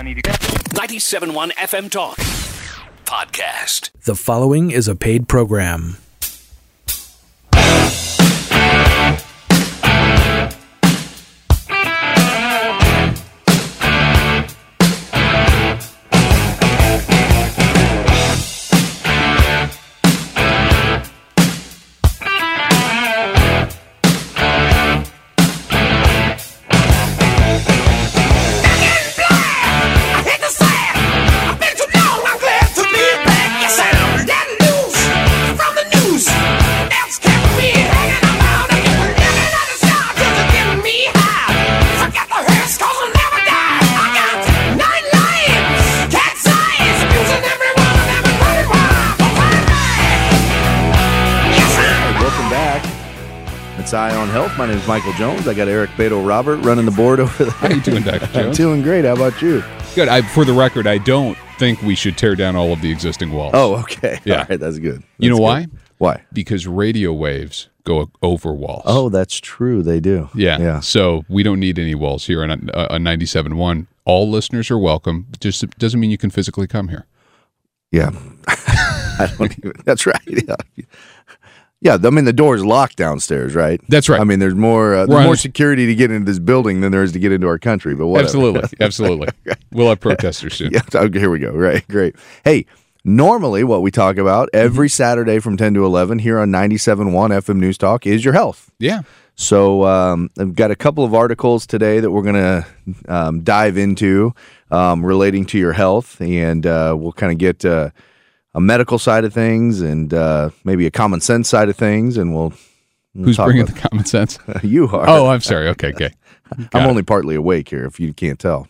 I need to go. 97.1 FM Talk Podcast. The following is a paid program. Michael Jones. I got Eric Beto Robert running the board over there. How you doing, Dr. Jones? I'm doing great. How about you? Good. I, for the record, I don't think we should tear down all of the existing walls. Oh, okay. Yeah. All right, that's good. You know That's why? Why? Because radio waves go over walls. Oh, that's true. They do. yeah. Yeah. So we don't need any walls here on uh, on 97.1. All listeners are welcome. Just doesn't mean you can physically come here. Yeah. I don't even. That's right. Yeah. Yeah. I mean, the door's locked downstairs, right? That's right. I mean, there's more uh, there's more security to get into this building than there is to get into our country. But whatever. Absolutely. Absolutely. We'll have protesters soon. Yeah, okay, here we go. Right, great. Hey, normally what we talk about every Mm-hmm. Saturday from 10 to 11 here on 97.1 FM News Talk is your health. Yeah. So um, I've got a couple of articles today that we're going to um, dive into um, relating to your health, and uh, we'll kind of get uh, a medical side of things and uh, maybe a common sense side of things, and we'll. we'll Who's bringing the common sense? you are. Oh, I'm sorry. Okay. Okay. I'm it. only partly awake here. If you can't tell,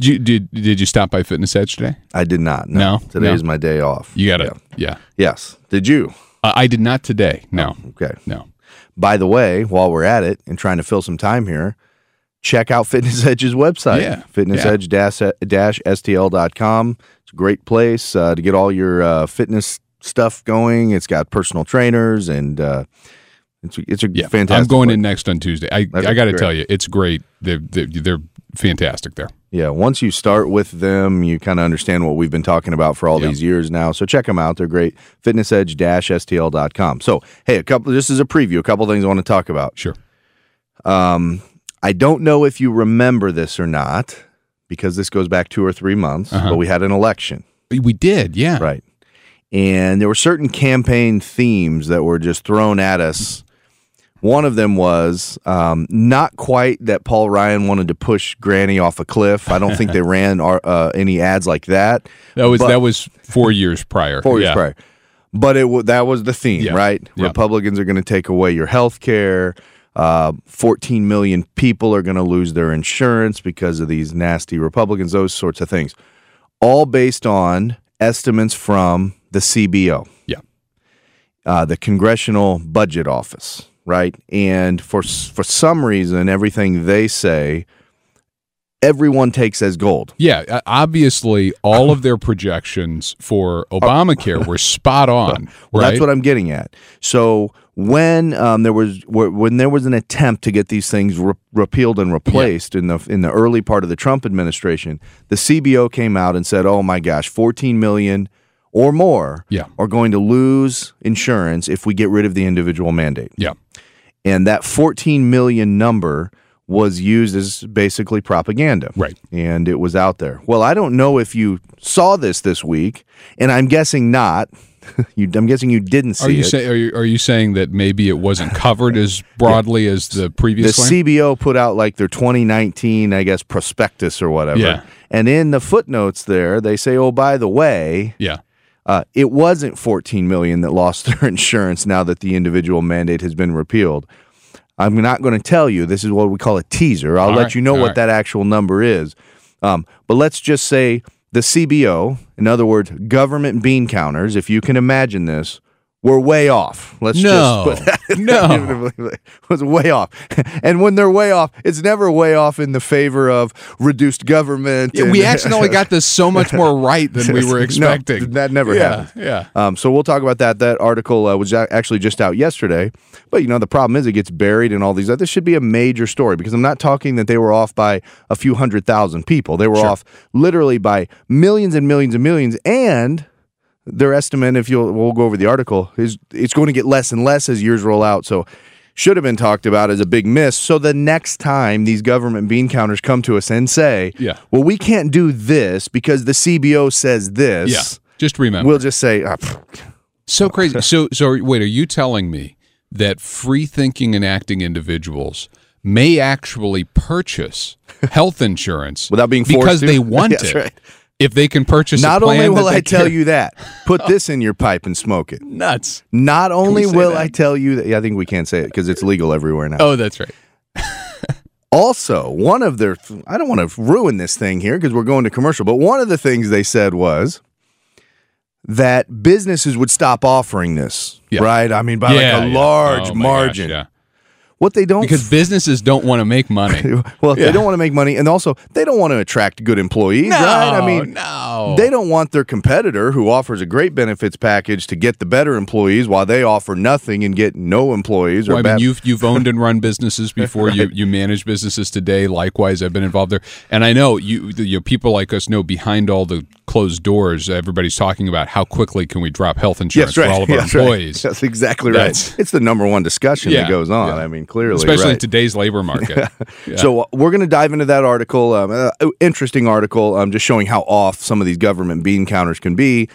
Did you, did, did you stop by Fitness Edge today? I did not. No, No? today No. is my day off. You got it. Yeah. Yeah. Yes. Did you? Uh, I did not today. No. Okay. No. By the way, while we're at it and trying to fill some time here, check out Fitness Edge's website. Yeah. FitnessEdge-STL.com. Great place uh, to get all your uh, fitness stuff going. It's got personal trainers and uh, it's, it's a Yeah, fantastic I'm going place. in next on Tuesday. I I got to tell you, it's great. They're, they're they're fantastic there. Yeah, once you start with them, you kind of understand what we've been talking about for all Yeah. these years now. So check them out. They're great. FitnessEdge-STL.com. So, hey, a couple this is a preview, a couple things I want to talk about. Sure. Um, I don't know if you remember this or not, because this goes back two or three months, Uh-huh. but we had an election, We did, yeah. right? And there were certain campaign themes that were just thrown at us. One of them was um, not quite that Paul Ryan wanted to push Granny off a cliff. I don't think they ran uh, any ads like that. That was that was four years prior. four years yeah. prior. But it wa that was the theme, Yeah. right? Yeah. Republicans are going to take away your health care. Uh, 14 million people are going to lose their insurance because of these nasty Republicans, those sorts of things. All based on estimates from the CBO, Yeah. uh, the Congressional Budget Office, right? And for for some reason, everything they say, everyone takes as gold. Yeah, obviously, all of their projections for Obamacare were spot on. Well, that's what I'm getting at. So when um, there was when there was an attempt to get these things re- repealed and replaced in the in the early part of the Trump administration, the CBO came out and said, "Oh my gosh, 14 million or more Yeah. are going to lose insurance if we get rid of the individual mandate." Yeah. And that 14 million number was used as basically propaganda. Right. And it was out there. Well, I don't know if you saw this this week, and I'm guessing not. you, I'm guessing you didn't see Are you it. say, are you are you saying that maybe it wasn't covered as broadly as the the previous one? CBO put out like their 2019, I guess, prospectus or whatever. Yeah. And in the footnotes there, they say, oh, by the way, yeah. uh, it wasn't 14 million that lost their insurance now that the individual mandate has been repealed. I'm not going to tell you. This is what we call a teaser. I'll All let right, you know what right. that actual number is. Um, but let's just say the CBO, in other words, government bean counters, if you can imagine this, were way off. Let's No. just put that No. was way off. And when they're way off, it's never way off in the favor of reduced government. Yeah, and- we accidentally got this so much more right than we were No, expecting. that never yeah, happened. Yeah. Um, so we'll talk about that. That article uh, was actually just out yesterday. But you know, the problem is it gets buried in all these. This should be a major story because I'm not talking that they were off by a few hundred thousand people. They were off literally by millions and millions and millions. And their estimate, if you'll, we'll go over the article, is it's going to get less and less as years roll out. So should have been talked about as a big miss. So the next time these government bean counters come to us and say, Yeah. well, we can't do this because the CBO says this. Yeah. Just remember. We'll just say, ah, pff, So crazy. So so wait, are you telling me that free thinking and acting individuals may actually purchase health insurance Without being forced because to? they want That's it? right. If they can purchase not a plan only will I tell you that, put this in your pipe and smoke it. nuts. Not only will that? I tell you that, yeah, I think we can't say it because it's legal everywhere now. Oh, that's right. Also, one of their, I don't want to ruin this thing here because we're going to commercial, but one of the things they said was that businesses would stop offering this, Yeah. right? I mean, by yeah, like a yeah. large Oh, gosh, margin. yeah. What they don't Because businesses don't want to make money. well, Yeah. they don't want to make money, and also they don't want to attract good employees, right? I mean, no. They don't want their competitor who offers a great benefits package to get the better employees while they offer nothing and get no employees or Well, I mean, you've you've owned and run businesses before. You you manage businesses today. Likewise, I've been involved there, and I know you. You know, people like us know behind all the closed doors, everybody's talking about how quickly can we drop health insurance right. for all of our Yes, right. employees, That's exactly right. That's- it's the number one discussion Yeah, that goes on. yeah. I mean, clearly, especially in today's labor market. Yeah. So uh, we're going to dive into that article. Um, uh, interesting article, um, just showing how off some of these government bean counters can be.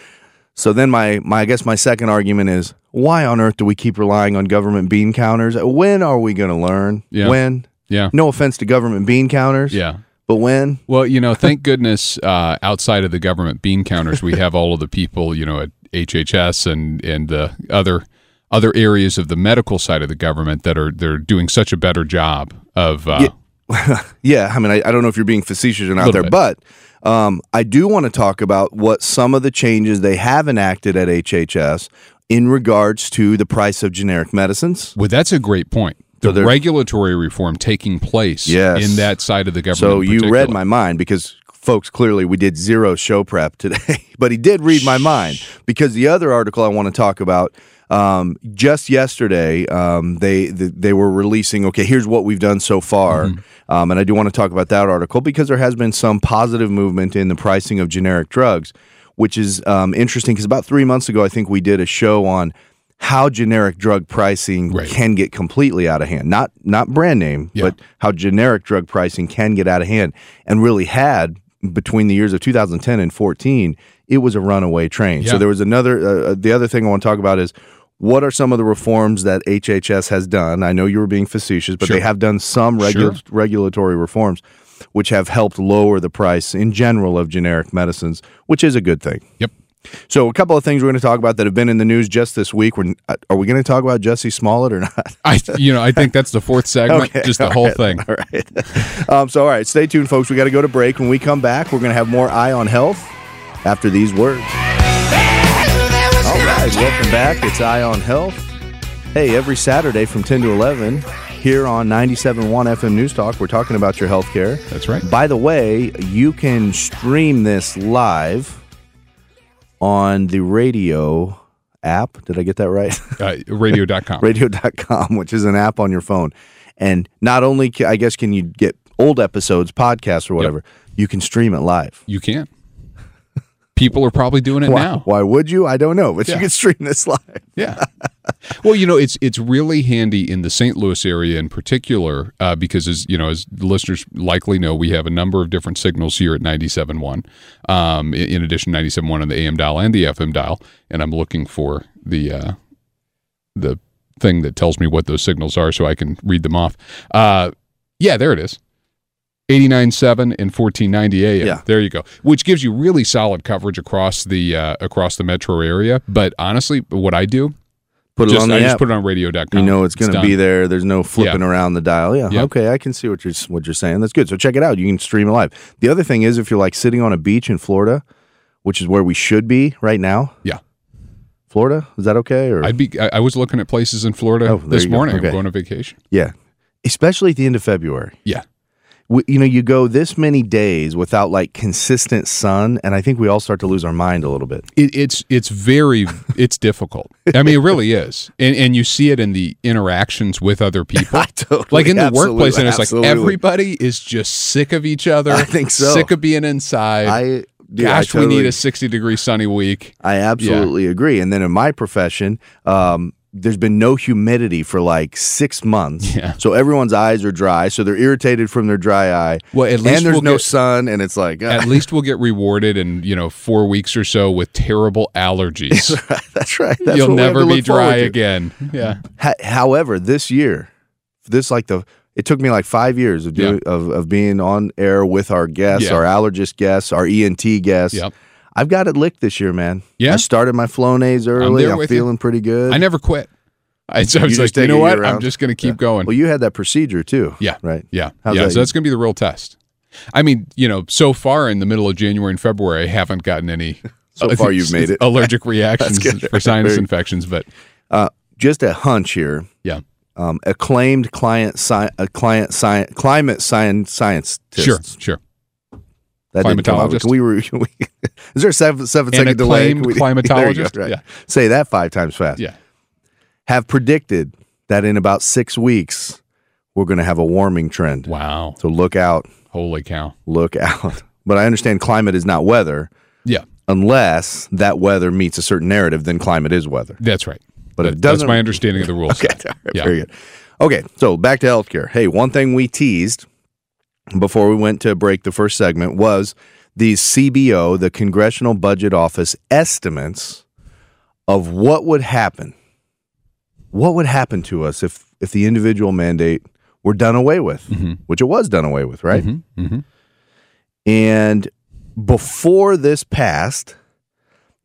So then my my I guess my second argument is why on earth do we keep relying on government bean counters? When are we going to learn? Yeah. When? yeah, No offense to government bean counters. yeah. But when? Well, you know, thank goodness uh, outside of the government bean counters, we have all of the people, you know, at HHS and and uh, other other areas of the medical side of the government that are they're doing such a better job of. Uh, Yeah, I mean, I, I don't know if you're being facetious or not there, bit. but um, I do want to talk about what some of the changes they have enacted at HHS in regards to the price of generic medicines. Well, that's a great point. The So regulatory reform taking place Yes. in that side of the government. So you read my mind because folks clearly we did zero show prep today, but he did read my mind because the other article I want to talk about um, just yesterday um, they th- they were releasing okay here's what we've done so far Mm-hmm. um, and I do want to talk about that article because there has been some positive movement in the pricing of generic drugs which is um, interesting because about three months ago I think we did a show on how generic drug pricing Right. can get completely out of hand not not brand name Yeah. but how generic drug pricing can get out of hand and really had between the years of 2010 and 14 it was a runaway train so there was another uh, the other thing i want to talk about is what are some of the reforms that hhs has done i know you were being facetious but Sure. they have done some regu- Sure. regulatory reforms which have helped lower the price in general of generic medicines which is a good thing Yep. So a couple of things we're going to talk about that have been in the news just this week. We're, uh, are we going to talk about Jesse Smollett or not? I, you know, I think that's the fourth segment, Okay, just the whole right, thing. All right. um, so, all right, stay tuned, folks. We got to go to break. When we come back, we're going to have more Eye on Health after these words. All right, welcome back. It's Eye on Health. Hey, every Saturday from 10 to 11 here on 97.1 FM News Talk, we're talking about your health care. That's right. By the way, you can stream this live on the radio app. Did I get that right? Uh, radio.com. radio.com, which is an app on your phone. And not only, I guess, can you get old episodes, podcasts, or whatever, you can stream it live. You can. People are probably doing it Why, now. why would you? I don't know, but you Yeah. can stream this live. Yeah. well, you know, it's it's really handy in the St. Louis area in particular uh, because, as you know, as listeners likely know, we have a number of different signals here at 97.1. Um, in, in addition, 97.1 on the AM dial and the FM dial, and I'm looking for the uh, the thing that tells me what those signals are so I can read them off. Uh, yeah, there it is. 89.7 and 1490 AM. Yeah. There you go. Which gives you really solid coverage across the uh, across the metro area. But honestly, what I do, Put it just, on the I app. just put it on radio.com. you know it's going to be there. There's no flipping around the dial. Yeah, Yeah. okay, I can see what you're what you're saying. That's good. So check it out. You can stream it live. The other thing is, if you're like sitting on a beach in Florida, which is where we should be right now, Yeah. Florida, is that okay? Or I'd be. I, I was looking at places in Florida Oh, this go. morning. Okay. I'm going on vacation. yeah, especially at the end of February. Yeah. You know, you go this many days without like consistent sun, and I think we all start to lose our mind a little bit. It, it's it's very it's difficult. I mean, it really is, and and you see it in the interactions with other people. totally, like in the workplace, and it's like everybody is just sick of each other. I think so. Sick of being inside. I, dude, I Gosh, we need a sixty degree sunny week. I absolutely agree. And then in my profession, um, there's been no humidity for like six months. Yeah. So everyone's eyes are dry. So they're irritated from their dry eye. Well, at and least there's we'll no get- sun, and it's like, uh, At least we'll get rewarded in you know four weeks or so with terrible allergies. that's right. That's You'll what we have never be dry again. Yeah. Ha- however, this year, this like the it took me like five years of doing of, of being on air with our guests, Yeah. our allergist guests, our ENT guests. Yep. I've got it licked this year, man. Yeah? I started my Flonase early. there I'm, with you. feeling pretty good. I never quit. I, so I was like, you know what? I'm just going to keep going. well, you had that procedure too. Yeah. Right. Yeah. How's yeah. that? So that's going to be the real test. I mean, you know, so far in the middle of January and February, I haven't gotten any. So far, you've made it. allergic reactions for sinus Very- infections, but Uh, just a hunch here. yeah, Um, acclaimed client sci- a client science climate science science. sure, sure. That. Climatologist? Can we, re- can we is there a seven, seven An second delay? we- you go, climatologist? right. Yeah. Say that five times fast. Yeah. Have predicted that in about six weeks we're going to have a warming trend. Wow. So look out, Holy cow. look out. But I understand climate is not weather Yeah, unless that weather meets a certain narrative. Then climate is weather. that's right. But That- it doesn't- That's my understanding of the rules. Okay, right, Yeah. very good. Okay, so back to healthcare. Hey, one thing we teased before we went to break the first segment was the CBO, the Congressional Budget Office estimates of what would happen. What would happen to us if if the individual mandate were done away with, which it was done away with, right? mhm. And before this passed,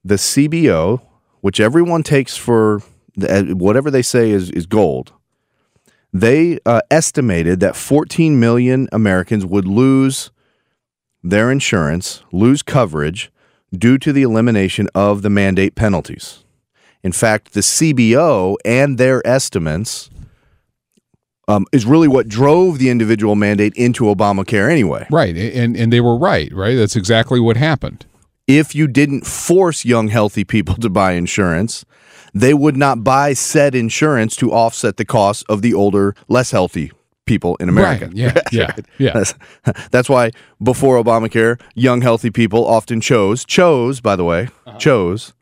the CBO, which everyone takes for the- whatever they say is, is gold, they uh, estimated that 14 million Americans would lose their insurance, lose coverage due to the elimination of the mandate penalties. In fact, the CBO and their estimates um, is really what drove the individual mandate into Obamacare anyway. Right, and and they were right. Right, that's exactly what happened. if you didn't force young, healthy people to buy insurance, they would not buy said insurance to offset the cost of the older, less healthy people in America. Right. Yeah. Yeah. Yeah. That's, that's why before Obamacare, young, healthy people often chose, chose, by the way, uh-huh. chose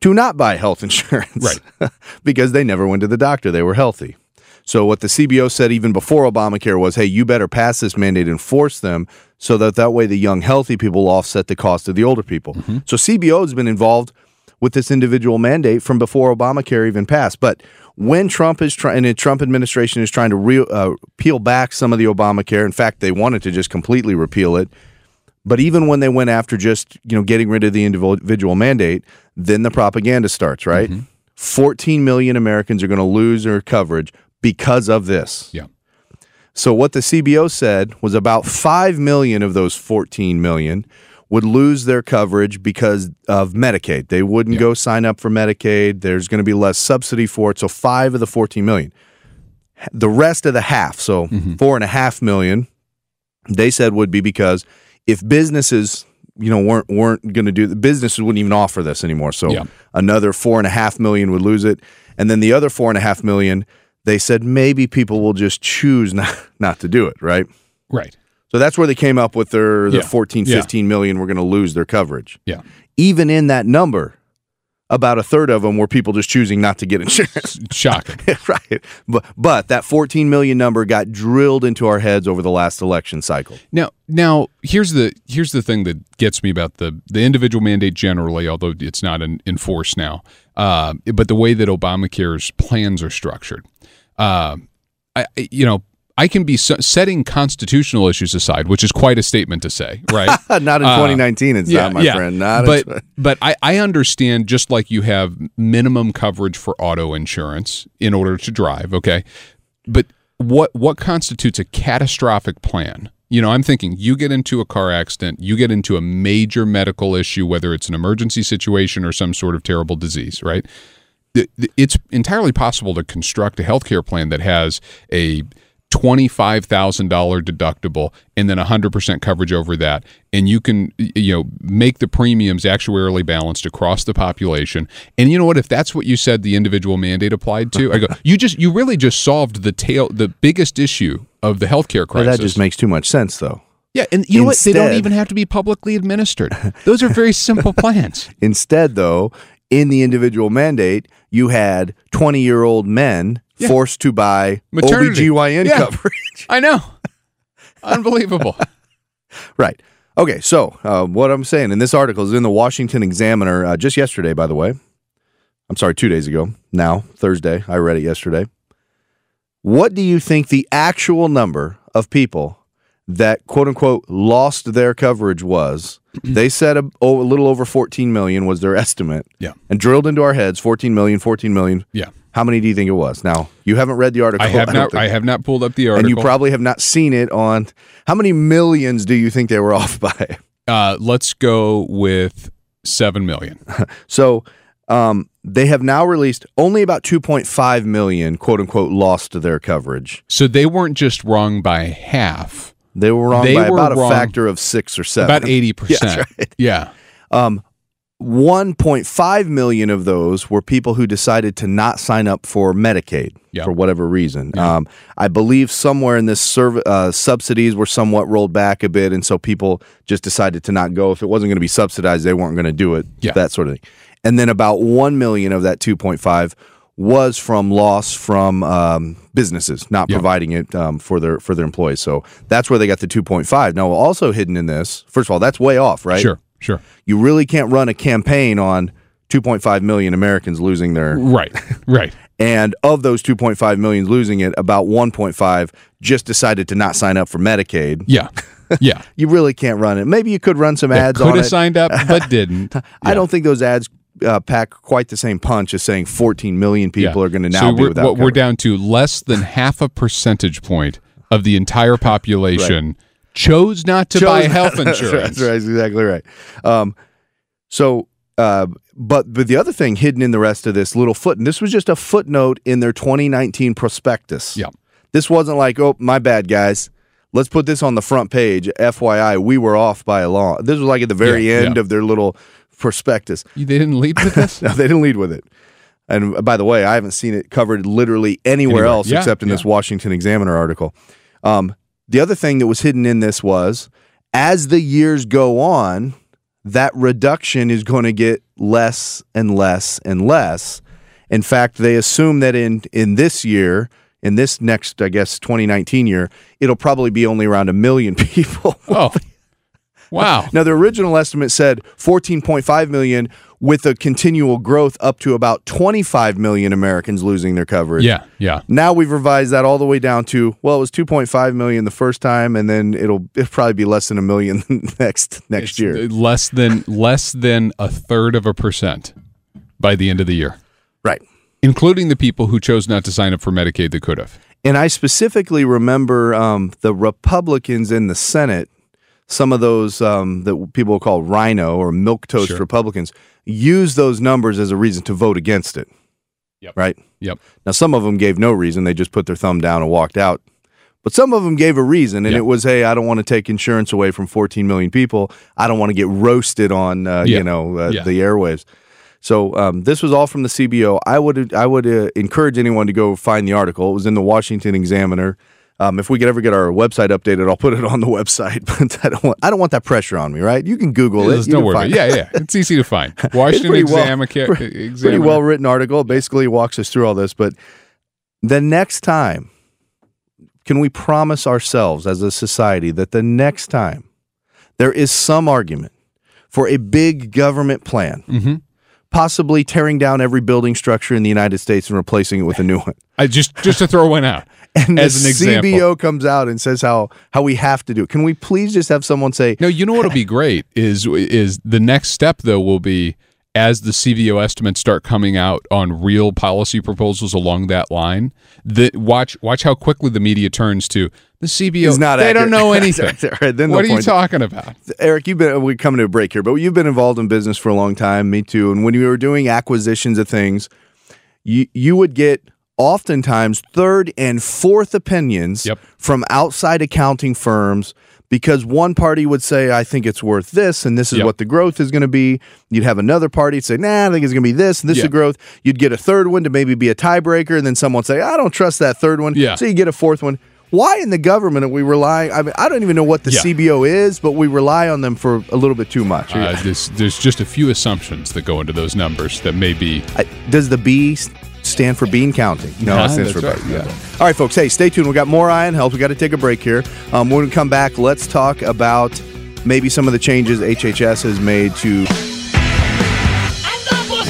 to not buy health insurance. Right. because they never went to the doctor. They were healthy. So what the CBO said even before Obamacare was, hey, you better pass this mandate and force them so that that way the young, healthy people will offset the cost of the older people. Mm-hmm. So CBO has been involved with this individual mandate from before Obamacare even passed. But when Trump is trying, and the Trump administration is trying to re- uh, peel back some of the Obamacare, in fact, they wanted to just completely repeal it. But even when they went after just you know getting rid of the individual mandate, then the propaganda starts. Right, 14 million Americans are going to lose their coverage because of this. Yeah. So what the CBO said was about 5 million of those 14 million would lose their coverage because of Medicaid. They wouldn't go sign up for Medicaid. There's going to be less subsidy for it. So 5 of the 14 million. The rest of the half, so mm-hmm. four and a half million, they said would be because if businesses you know weren't weren't going to do the businesses wouldn't even offer this anymore so Yeah. another four and a half million would lose it and then the other four and a half million they said maybe people will just choose not, not to do it right Right. So that's where they came up with their the Yeah. 14 Yeah. 15 million were going to lose their coverage Yeah. even in that number about a third of them were people just choosing not to get insurance Shocking. right but but that 14 million number got drilled into our heads over the last election cycle Now, now here's the here's the thing that gets me about the the individual mandate generally, although it's not in, in force now. Uh, but the way that Obamacare's plans are structured, uh, I- you know, I can be setting constitutional issues aside, which is quite a statement to say, right? not in uh, 2019 it's not my friend not but but I, I understand just like you have minimum coverage for auto insurance in order to drive, okay. But what what constitutes a catastrophic plan You know, I'm thinking you get into a car accident, you get into a major medical issue, whether it's an emergency situation or some sort of terrible disease, right? It's entirely possible to construct a healthcare plan that has a $25,000 deductible and then 100% coverage over that. And you can you know make the premiums actuarially balanced across the population. And you know what? If that's what you said the individual mandate applied to I go you just you really just solved the tail the biggest issue of the healthcare Well, crisis. that just makes too much sense, though. yeah and you know what? They don't even have to be publicly administered. Those are very simple plans. Instead, though, in the individual mandate, you had 20 year old men Yeah. forced to buy Maternity. OBGYN Yeah. coverage. I know unbelievable right. Okay. So, uh, what I'm saying in this article is in the Washington Examiner uh, just yesterday, by the way. I'm sorry, two days ago. Now, Thursday. I read it yesterday. What do you think the actual number of people that quote unquote lost their coverage was? they said a, oh, a little over 14 million was their estimate. Yeah. And drilled into our heads 14 million, 14 million. yeah How many do you think it was? Now, you haven't read the article. I have don't think. I have not pulled up the article and you probably have not seen it on. How many millions do you think they were off by? Uh, let's go with seven million. So um, they have now released only about 2.5 million, quote unquote, lost to their coverage. So they weren't just wrong by half, They were wrong They by were about wrong a factor of six or seven. about eighty Yeah, percent. that's right. Yeah, Um, 1.5 million of those were people who decided to not sign up for Medicaid Yeah. for whatever reason. Um, I believe somewhere in this serv- uh, subsidies were somewhat rolled back a bit, and so people just decided to not go. If it wasn't going to be subsidized, they weren't going to do it. Yeah. that sort of thing. And then about 1 million of that 2.5 was from loss from um, businesses not Yeah. providing it um, for their for their employees. So that's where they got the 2.5. Now, also hidden in this, first of all, that's way off, right? sure, sure, you really can't run a campaign on 2.5 million Americans losing their right, right. and of those 2.5 million losing it about 1.5 just decided to not sign up for Medicaid. Yeah, yeah. You really can't run it. Maybe you could run some ads Could on have signed up, but didn't. I don't think those ads uh, pack quite the same punch as saying 14 million people Yeah. are going to So now be we're, without what we're down to less than half a percentage point of the entire population chose not to buy Chose- health That's insurance. That's right. That's exactly right. Um, so, uh, but but the other thing hidden in the rest of this little foot, and this was just a footnote in their 2019 prospectus. Yeah. This wasn't like, oh, my bad, guys. Let's put this on the front page. FYI, we were off by a long. This was like at the very Yeah, end yeah. of their little prospectus. They didn't lead with this. No, they didn't lead with it. And by the way, I haven't seen it covered literally anywhere, Anywhere. else Yeah, except in this. Washington Examiner article. Um, the other thing that was hidden in this was as the years go on, that reduction is going to get less and less and less. In fact, they assume that in in this year, in this next, I guess, 2019 year, it'll probably be only around a million people. Oh, wow. Now, the original estimate said 14.5 million with a continual growth up to about 25 million Americans losing their coverage. Yeah, yeah. Now we've revised that all the way down to well, it was 2.5 million the first time, and then it'll it'll probably be less than a million next next It's year. less than less than a third of a percent by the end of the year, Right. including the people who chose not to sign up for Medicaid that could have. And I specifically remember um, the Republicans in the Senate, some of those um, that people call RINO or milquetoast Sure. Republicans, use those numbers as a reason to vote against it. Yep. Right. Yep. Now, some of them gave no reason; they just put their thumb down and walked out. But some of them gave a reason, and Yeah. it was, "Hey, I don't want to take insurance away from 14 million people. I don't want to get roasted on, uh, Yeah. you know, uh, Yeah. the airwaves." So um, this was all from the CBO. I would I would uh, encourage anyone to go find the article. It was in the Washington Examiner. Um, if we could ever get our website updated, I'll put it on the website. But I don't want I don't want that pressure on me, right? You can Google it. There's no worry. Yeah, yeah. It's easy to find. Washington pretty well- Exam- pre- pretty well written article. Basically walks us through all this. But the next time, can we promise ourselves as a society that the next time there is some argument for a big government plan, Mhm. possibly tearing down every building structure in the United States and replacing it with a new one? I just just to throw one out. And As the an example. CBO comes out and says how how we have to do it. Can we please just have someone say, No, you know what'll be great is is the next step though will be as the CBO estimates start coming out on real policy proposals along that line. That watch watch how quickly the media turns to The CBO. is not they accurate. don't know anything. Right, then what the are you talking about? Eric, you've been we're coming to a break here, but you've been involved in business for a long time. Me too. And when you were doing acquisitions of things, you you would get oftentimes third and fourth opinions Yep. from outside accounting firms because one party would say, I think it's worth this, and this is Yep. what the growth is going to be. You'd have another party say, Nah, I think it's going to be this, and this is the growth. You'd get a third one to maybe be a tiebreaker, and then someone say, I don't trust that third one. Yeah. So you get a fourth one. Why in the government are we relying? I mean, I don't even know what the Yeah. CBO is, but we rely on them for a little bit too much. Uh, this, there's just a few assumptions that go into those numbers that may be. I- does the B stand for bean counting? No, Yeah, it stands for right. B. Yeah. All right, folks. Hey, stay tuned. We got more Eye on Health. We got to take a break here. Um, when we come back, let's talk about maybe some of the changes HHS has made to.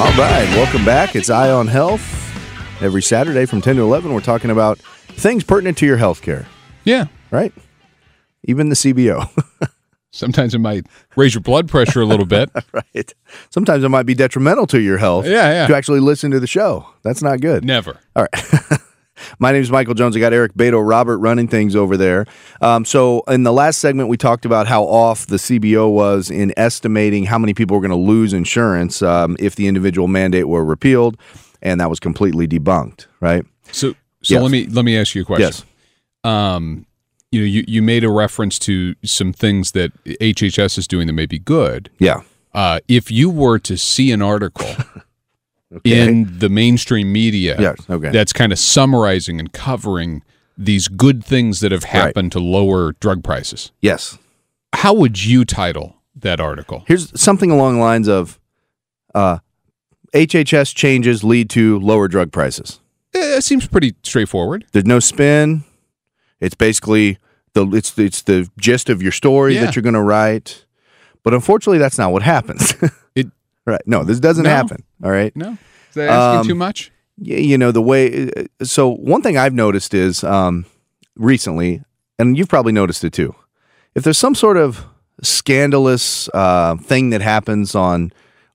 All right, welcome back. It's Eye on Health. Every Saturday from 10 to 11, we're talking about things pertinent to your health care, Yeah. right? Even the CBO. Sometimes it might raise your blood pressure a little bit. right. Sometimes it might be detrimental to your health Yeah, yeah. to actually listen to the show. That's not good. Never. All right. My name is Michael Jones. I got Eric Beto, Robert running things over there. Um, so, in the last segment, we talked about how off the CBO was in estimating how many people were going to lose insurance um, if the individual mandate were repealed, and that was completely debunked. Right? So, so Yes. let me let me ask you a question. Yes. um, you know, you, you made a reference to some things that HHS is doing that may be good. Yeah. Uh, if you were to see an article in the mainstream media Yes, okay. that's kind of summarizing and covering these good things that have happened to lower drug prices, Yes. how would you title that article? Here's something along the lines of uh, HHS changes lead to lower drug prices. Eh, It seems pretty straightforward. There's no spin. It's basically the it's it's the gist of your story Yeah. that you're going to write. But unfortunately, that's not what happens. It right? No, this doesn't No. happen. All right. no, is that asking Um, too much? You know the way. So one thing I've noticed is um, recently, and you've probably noticed it too. If there's some sort of scandalous uh, thing that happens on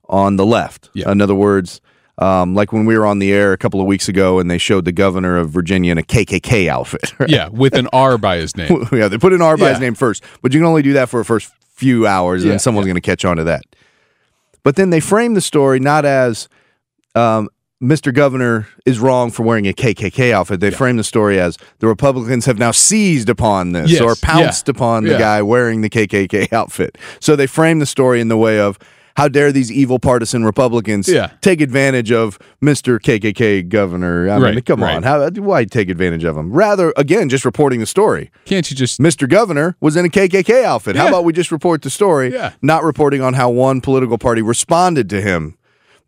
on the left, Yeah. in other words. Um, like when we were on the air a couple of weeks ago, and they showed the governor of Virginia in a KKK outfit. right? Yeah, with an R by his name. yeah, they put an R by his name first, but you can only do that for the first few hours, and Yeah, then someone's going to catch on to that. But then they frame the story not as um, Mr. Governor is wrong for wearing a KKK outfit. They frame the story as the Republicans have now seized upon this Yes, or pounced yeah, upon the yeah. guy wearing the KKK outfit. So they frame the story in the way of how dare these evil partisan Republicans Yeah. take advantage of Mr. KKK governor? I mean, come right. on. How, why take advantage of him? Rather, again, just reporting the story. Can't you just Mr. Governor was in a KKK outfit. How about we just report the story, Yeah. not reporting on how one political party responded to him?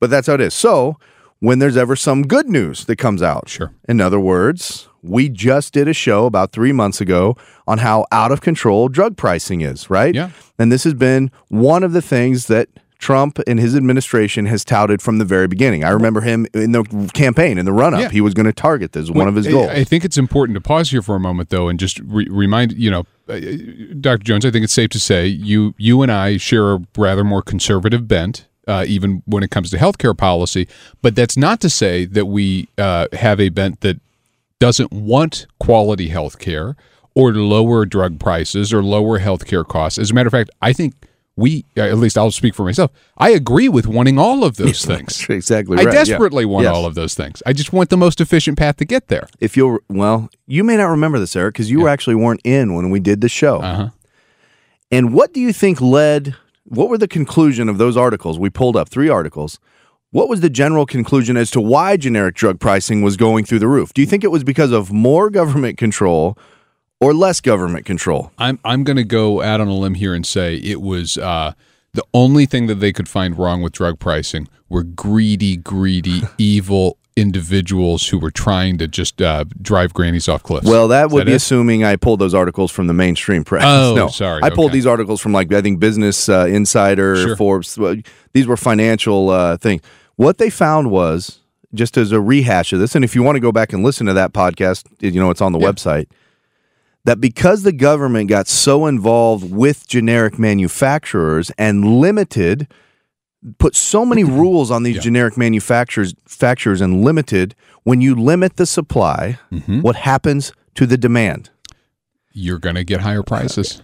But that's how it is. So, when there's ever some good news that comes out, Sure. In other words, we just did a show about three months ago on how out of control drug pricing is, right? Yeah. And this has been one of the things that Trump and his administration has touted from the very beginning. I remember him in the campaign, in the run up. Yeah. He was going to target this, one of his goals. I think it's important to pause here for a moment, though, and just re- remind you know, uh, Dr. Jones. I think it's safe to say you you and I share a rather more conservative bent, uh, even when it comes to healthcare policy. But that's not to say that we uh, have a bent that doesn't want quality healthcare or lower drug prices or lower healthcare costs. As a matter of fact, I think. We, at least I'll speak for myself. I agree with wanting all of those things. Exactly I right. yeah. desperately want Yes. all of those things. I just want the most efficient path to get there. if you'll well you may not remember this eric because you were actually weren't in when we did the show Uh-huh. and what do you think led what were the conclusion of those articles we pulled up three articles what was the general conclusion as to why generic drug pricing was going through the roof do you think it was because of more government control or less government control I'm I'm going to go out on a limb here and say it was uh, the only thing that they could find wrong with drug pricing were greedy, greedy, evil individuals who were trying to just uh, drive grannies off cliffs. well that Is would be it? assuming i pulled those articles from the mainstream press Oh, no sorry. i pulled Okay. these articles from like i think business uh, insider Sure. forbes well, these were financial uh, things what they found was just as a rehash of this and if you want to go back and listen to that podcast you know it's on the Yeah. website that because the government got so involved with generic manufacturers and limited put so many rules on these Yeah. generic manufacturers manufacturers and limited when you limit the supply Mhm. what happens to the demand you're going to get higher prices.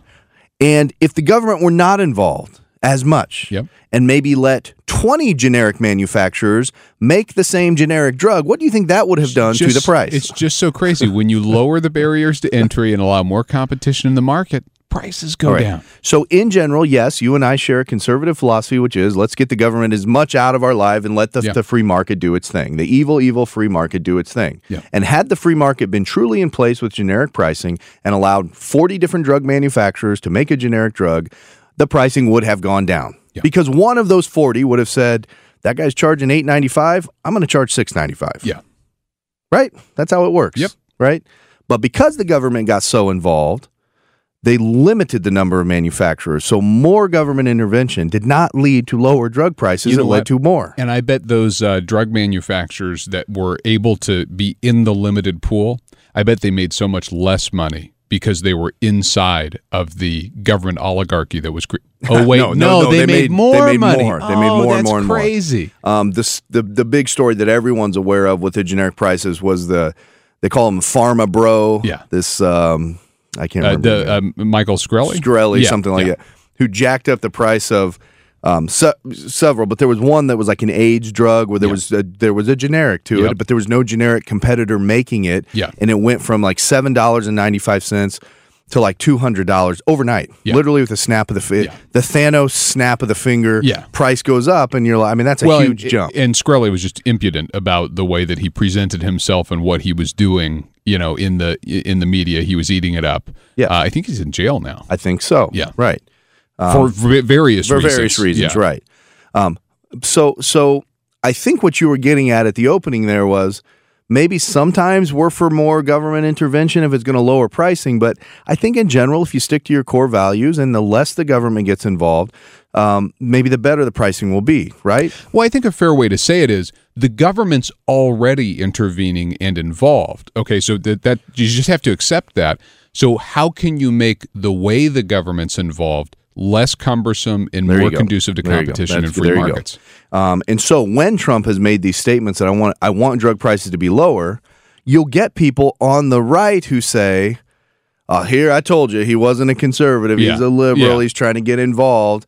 And if the government were not involved as much Yep. and maybe let 20 generic manufacturers make the same generic drug, what do you think that would have done to the price? It's just so crazy when you lower the barriers to entry and allow more competition in the market, prices go right. down. So, in general, yes, you and I share a conservative philosophy, which is let's get the government as much out of our life and let the, Yeah. the free market do its thing. The evil, evil free market do its thing. Yeah. And had the free market been truly in place with generic pricing and allowed 40 different drug manufacturers to make a generic drug, the pricing would have gone down. Yeah. Because one of those 40 would have said, that guy's charging 895 I'm going to charge 695 Yeah. right? That's how it works. Yep. Right. But because the government got so involved, they limited the number of manufacturers. So more government intervention did not lead to lower drug prices. You know it led to more. And I bet those uh, drug manufacturers that were able to be in the limited pool, I bet they made so much less money because they were inside of the government oligarchy that was. Cre- oh wait, No, no, no, they, they made, made- more they made money. more. They made Oh, more and more and more. crazy. Um, this the the big story that everyone's aware of with the generic prices was the they call him Pharma Bro. Yeah. This um, I can't Uh, remember. his the um, Michael Shkreli, Shkreli, Yeah, something like yeah. that, who jacked up the price of um, se- several, but there was one that was like an AIDS drug where there Yeah. was a, there was a generic to Yep. it, but there was no generic competitor making it, Yeah. and it went from like seven dollars and ninety five cents to like two hundred dollars overnight, Yeah. literally with a snap of the fi- Yeah. the Thanos snap of the finger. Yeah. price goes up, and you're like, I mean, that's a well, huge and, jump. And Shkreli was just impudent about the way that he presented himself and what he was doing. You know, in the in the media, he was eating it up. Yeah. uh, I think he's in jail now I think so. Yeah. right. For various for reasons. various reasons, Yeah. right? Um, so, so I think what you were getting at at the opening there was maybe sometimes we're for more government intervention if it's going to lower pricing, but I think in general, if you stick to your core values and the less the government gets involved, um, maybe the better the pricing will be, right? Well, I think a fair way to say it is the government's already intervening and involved. Okay, so that that you just have to accept that. So how can you make the way the government's involved less cumbersome and There more conducive to There competition and free there you go. markets? Um, and so when Trump has made these statements that I want I want drug prices to be lower, you'll get people on the right who say, "Oh, here I told you he wasn't a conservative. He's a liberal. Yeah. He's trying to get involved."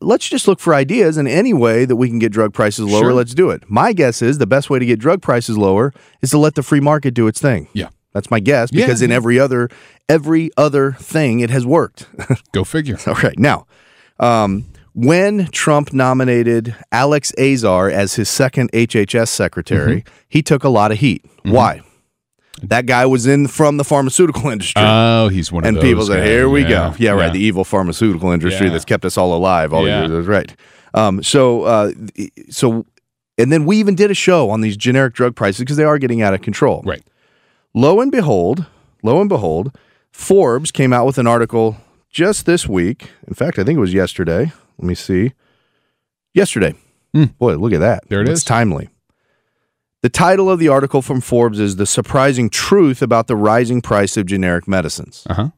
Let's just look for ideas and any way that we can get drug prices lower, Sure. let's do it. My guess is the best way to get drug prices lower is to let the free market do its thing. Yeah. That's my guess Yeah. because in every other every other thing it has worked. Go figure. Okay, now, um, when Trump nominated Alex Azar as his second HHS secretary, Mm-hmm. he took a lot of heat. Why? That guy was in from the pharmaceutical industry. Oh, he's one of and those. people said, "Here we Yeah. go." Yeah, right. The evil pharmaceutical industry Yeah. that's kept us all alive all Yeah. these years. Right. Um, so, uh, so, and then we even did a show on these generic drug prices because they are getting out of control. Right. Lo and behold, lo and behold, Forbes came out with an article just this week. In fact, I think it was yesterday. Let me see. Yesterday. Hmm. Boy, look at that. There it it's is. timely. The title of the article from Forbes is The Surprising Truth About the Rising Price of Generic Medicines. Uh huh.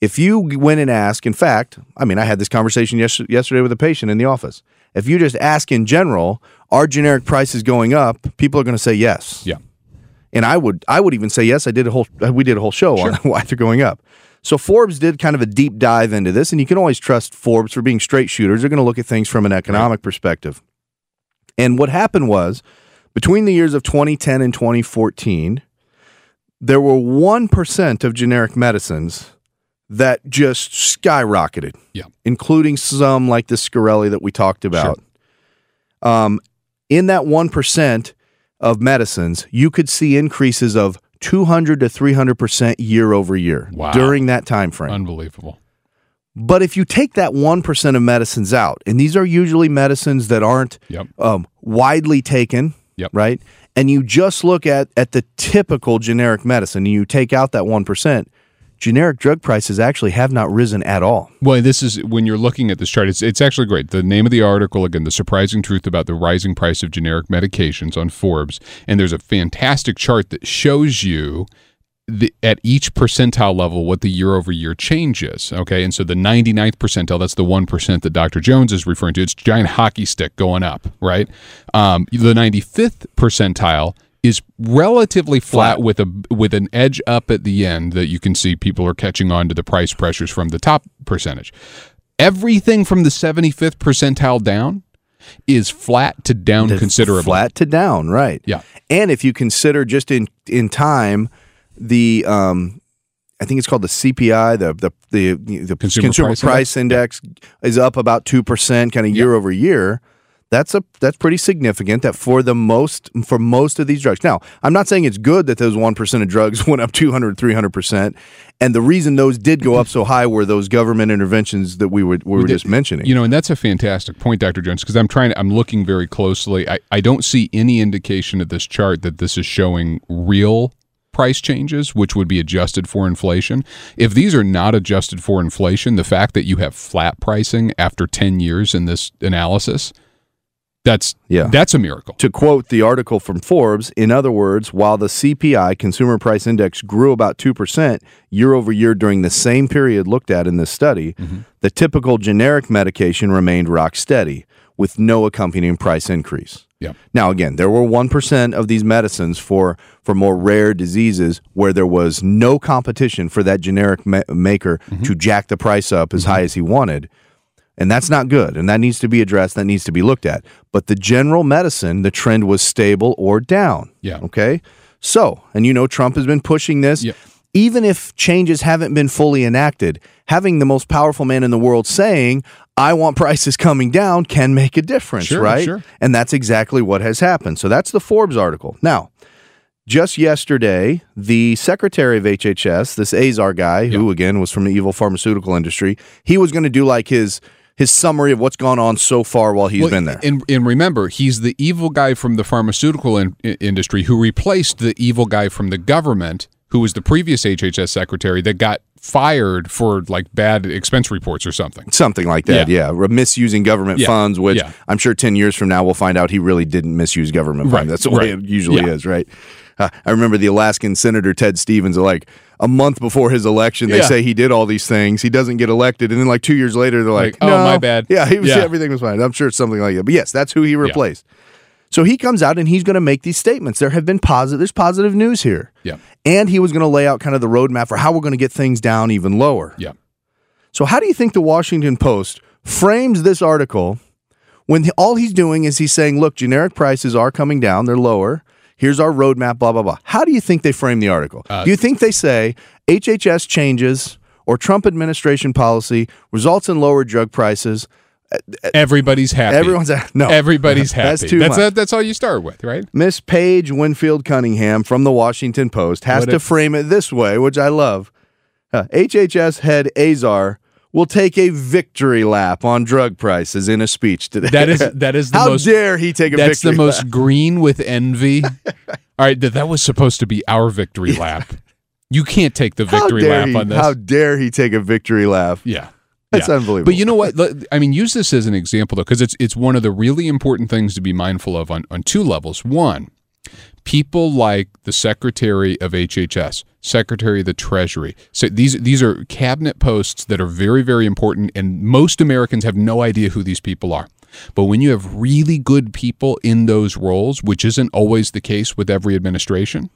If you went and ask, in fact, I mean, I had this conversation yes- yesterday with a patient in the office. If you just ask in general, are generic prices going up? People are going to say yes Yeah. And I would I would even say yes. I did a whole we did a whole show on why they're going up. So Forbes did kind of a deep dive into this, and you can always trust Forbes for being straight shooters. They're going to look at things from an economic perspective. And what happened was between the years of 2010 and 2014, there were one percent of generic medicines that just skyrocketed. Yeah. including some like the Scarelli that we talked about. Um, in that one percent of medicines, you could see increases of 200 to 300 percent year over year Wow. during that time frame. Unbelievable. but if you take that one percent of medicines out, and these are usually medicines that aren't Yep. um, widely taken, Yep. right? And you just look at at the typical generic medicine, and you take out that one percent, generic drug prices actually have not risen at all. Well, this is when you're looking at this chart. It's it's actually great. The name of the article again, the surprising truth about the rising price of generic medications on Forbes, and there's a fantastic chart that shows you. The, at each percentile level, what the year over year change is. Okay. And so the 99th percentile, that's the 1% that Dr. Jones is referring to. It's giant hockey stick going up, right? Um, the 95th percentile is relatively flat, Flat. with a with an edge up at the end that you can see people are catching on to the price pressures from the top percentage. Everything from the 75th percentile down is flat to down The considerably. Flat to down, right. Yeah. And if you consider just in in time the um I think it's called the CPI, the the the, the Consumer consumer, Price price, index, is up about two percent, kind of year over year. That's a that's pretty significant. That for the most for most of these drugs. Now, I'm not saying it's good that those one percent of drugs went up 200, 300 percent, and the reason those did go up so high were those government interventions that we were we were just mentioning. You know, and that's a fantastic point, Dr. Jones, because I'm trying I'm looking very closely. I, I don't see any indication of this chart that this is showing real price changes, which would be adjusted for inflation. If these are not adjusted for inflation, the fact that you have flat pricing after 10 years in this analysis, that's Yeah. that's a miracle. To quote the article from Forbes, in other words, while the CPI, Consumer Price Index, grew about 2% year over year during the same period looked at in this study, mm-hmm. the typical generic medication remained rock steady with no accompanying price increase. Yeah. Now, again, there were 1% of these medicines for, for more rare diseases where there was no competition for that generic ma- maker mm-hmm. to jack the price up as mm-hmm. high as he wanted. And that's not good. And that needs to be addressed. That needs to be looked at. But the general medicine, the trend was stable or down. Yeah. Okay. So, and you know, Trump has been pushing this. Yeah. Even if changes haven't been fully enacted, having the most powerful man in the world saying, I want prices coming down can make a difference, Sure, right? sure. And that's exactly what has happened. So that's the Forbes article. Now, just yesterday, the secretary of HHS, this Azar guy, who again was from the evil pharmaceutical industry, he was going to do like his his summary of what's gone on so far while he's Well, been there. And, and remember, he's the evil guy from the pharmaceutical in, i- industry who replaced the evil guy from the government, who was the previous HHS secretary that got fired for like bad expense reports or something. Something like that, yeah. Or Misusing government Yeah, funds, which yeah. I'm sure 10 years from now we'll find out he really didn't misuse government Right, funds. That's the way right. it usually Yeah. is, right? Uh, I remember the Alaskan Senator Ted Stevens, like a month before his election, they Yeah. say he did all these things. He doesn't get elected. And then, like, two years later, they're like, Like, oh, my bad. Yeah, he was, Yeah. everything was fine. I'm sure it's something like that. But yes, that's who he replaced. So he comes out and he's going to make these statements. There have been positive, there's positive news here. Yeah. And he was going to lay out kind of the roadmap for how we're going to get things down even lower. Yeah. So, how do you think the Washington Post frames this article when all he's doing is he's saying, look, generic prices are coming down, they're lower. Here's our roadmap, blah, blah, blah. How do you think they frame the article? Uh, do you think they say HHS changes or Trump administration policy results in lower drug prices? Everybody's happy. Everyone's a- no. Everybody's happy. That's too that's, much. that's all you start with, right? Miss Paige Winfield Cunningham from the Washington Post has What to if- frame it this way, which I love. Uh, HHS head Azar will take a victory lap on drug prices in a speech today. That is that is the How most dare he take a that's the most lap? green with envy. All right, that that was supposed to be our victory lap. You can't take the victory lap he, on this. How dare he take a victory lap? yeah. That's yeah. unbelievable. But you know what? I mean, use this as an example though, because it's it's one of the really important things to be mindful of on, on two levels. One, people like the Secretary of HHS, Secretary of the Treasury. So these these are cabinet posts that are very very important, and most Americans have no idea who these people are. But when you have really good people in those roles, which isn't always the case with every administration,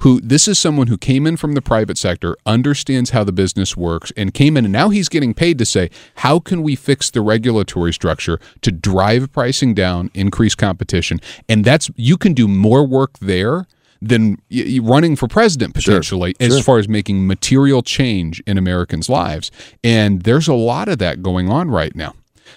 who this is someone who came in from the private sector, understands how the business works, and came in and now he's getting paid to say, how can we fix the regulatory structure to drive pricing down, increase competition? And that's you can do more work there than running for president potentially as far as making material change in Americans' lives. And there's a lot of that going on right now.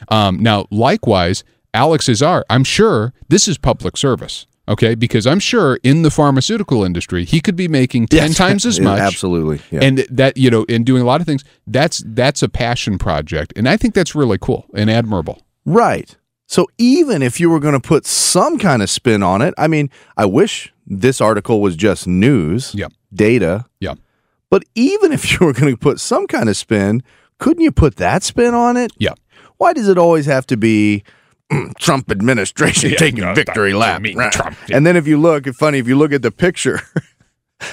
Um, now, likewise, Alex Azar, I'm sure this is public service. Okay, because I'm sure in the pharmaceutical industry he could be making ten Yes. times as much. Absolutely. Yeah. And that you know, in doing a lot of things, that's that's a passion project, and I think that's really cool and admirable. Right. So even if you were going to put some kind of spin on it, I mean, I wish this article was just news, Yeah. data. Yeah. But even if you were going to put some kind of spin, couldn't you put that spin on it? Yeah. Why does it always have to be mm, Trump administration Yeah, taking no, victory lap? Right. Trump, yeah. And then if you look, it's funny if you look at the picture.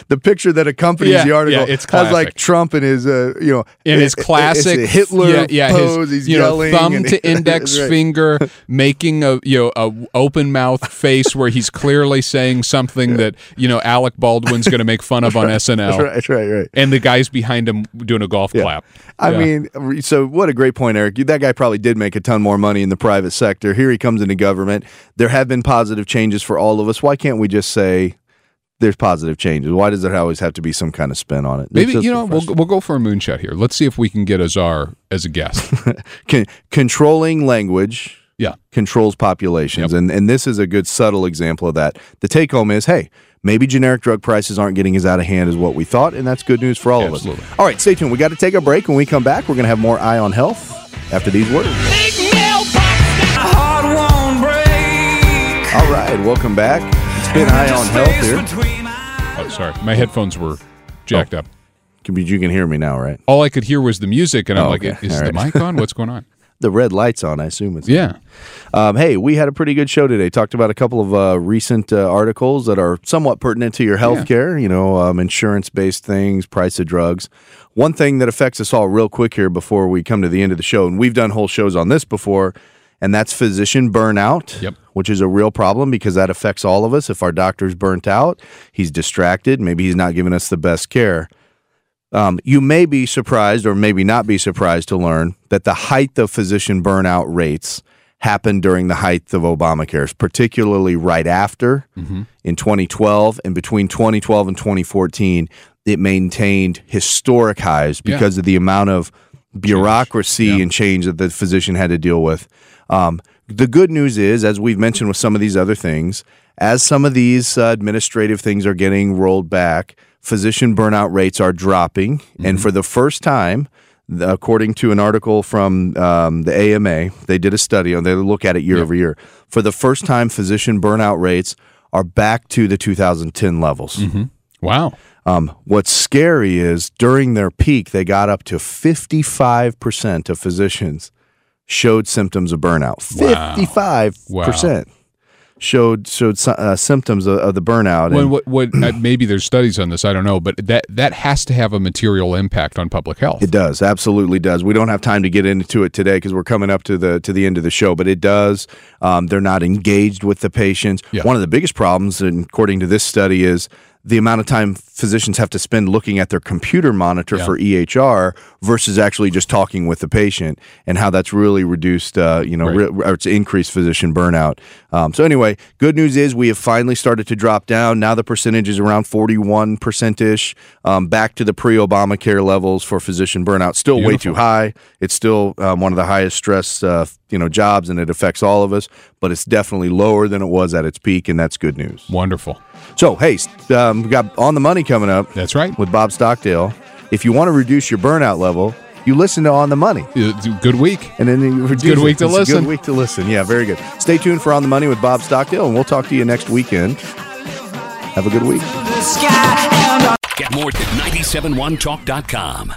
the picture that accompanies Yeah, the article yeah, it's has like. Trump in his uh, you know in his it- it- classic Hitler yeah, yeah, pose. his he's you know yelling thumb and- to index Right. finger, making a you know a open mouth face where he's clearly saying something that you know Alec Baldwin's going to make fun of on SNL, That's Right, right, right. and the guys behind him doing a golf clap. I Yeah. mean, so what a great point, Eric. That guy probably did make a ton more money in the private sector. Here he comes into government. There have been positive changes for all of us. Why can't we just say there's positive changes? Why does there always have to be some kind of spin on it? Maybe you know we'll, we'll go for a moonshot here. Let's see if we can get Azar as a guest. Con- controlling language yeah, controls populations. And, and this is a good subtle example of that. The take home is hey, maybe generic drug prices aren't getting as out of hand as what we thought, and that's good news for all Absolutely. of us. All right, stay tuned. We got to take a break. When we come back, we're going to have more Eye on Health after these words. All right, welcome back. It's Eye on Health here. oh, sorry, my headphones were jacked up. Can be- You can hear me now, right? All I could hear was the music, and I'm Oh, like, okay. "Is All the right. mic on? What's going on?" The red light's on. I assume it's Yeah. Um, hey, we had a pretty good show today. Talked about a couple of uh, recent uh, articles that are somewhat pertinent to your health care, you know, um, insurance based things, price of drugs. One thing that affects us all, real quick here before we come to the end of the show, and we've done whole shows on this before, and that's physician burnout, Yep. which is a real problem because that affects all of us. If our doctor's burnt out, he's distracted, maybe he's not giving us the best care. Um, you may be surprised or maybe not be surprised to learn that the height of physician burnout rates happened during the height of Obamacare, particularly right after in 2012 and between 2012 and 2014. It maintained historic highs Yeah. because of the amount of bureaucracy Yeah. and change that the physician had to deal with. Um, the good news is, as we've mentioned with some of these other things, as some of these uh, administrative things are getting rolled back, physician burnout rates are dropping. And for the first time, according to an article from um, the AMA, they did a study on. They look at it year over year. For the first time, physician burnout rates are back to the 2010 levels. Wow. Um, what's scary is during their peak, they got up to 55% of physicians showed symptoms of burnout. 55% showed showed uh, symptoms of, of the burnout. When And what what uh, maybe there's studies on this, I don't know, but that that has to have a material impact on public health. It does, absolutely does. We don't have time to get into it today because we're coming up to the to the end of the show. But it does. Um, they're not engaged with the patients. Yeah. One of the biggest problems, and according to this study, is the amount of time physicians have to spend looking at their computer monitor Yeah. for EHR versus actually just talking with the patient, and how that's really reduced, uh, you know, Right. re- or it's increased physician burnout. Um, so anyway, good news is we have finally started to drop down. Now the percentage is around forty-one percent ish, um, back to the pre-Obamacare levels for physician burnout. Still way too high. It's still um, one of the highest stress, uh, you know, jobs, and it affects all of us. But it's definitely lower than it was at its peak, and that's good news. Wonderful. So hey, um, we got on the money coming up That's right. with Bob Stockdale. If you want to reduce your burnout level, you listen to On the Money. Good week. And then you reduce good it. week to It's a listen. Good week to listen. Yeah, very good. Stay tuned for On the Money with Bob Stockdale, and we'll talk to you next weekend. Have a good week. Get more at 971talk.com.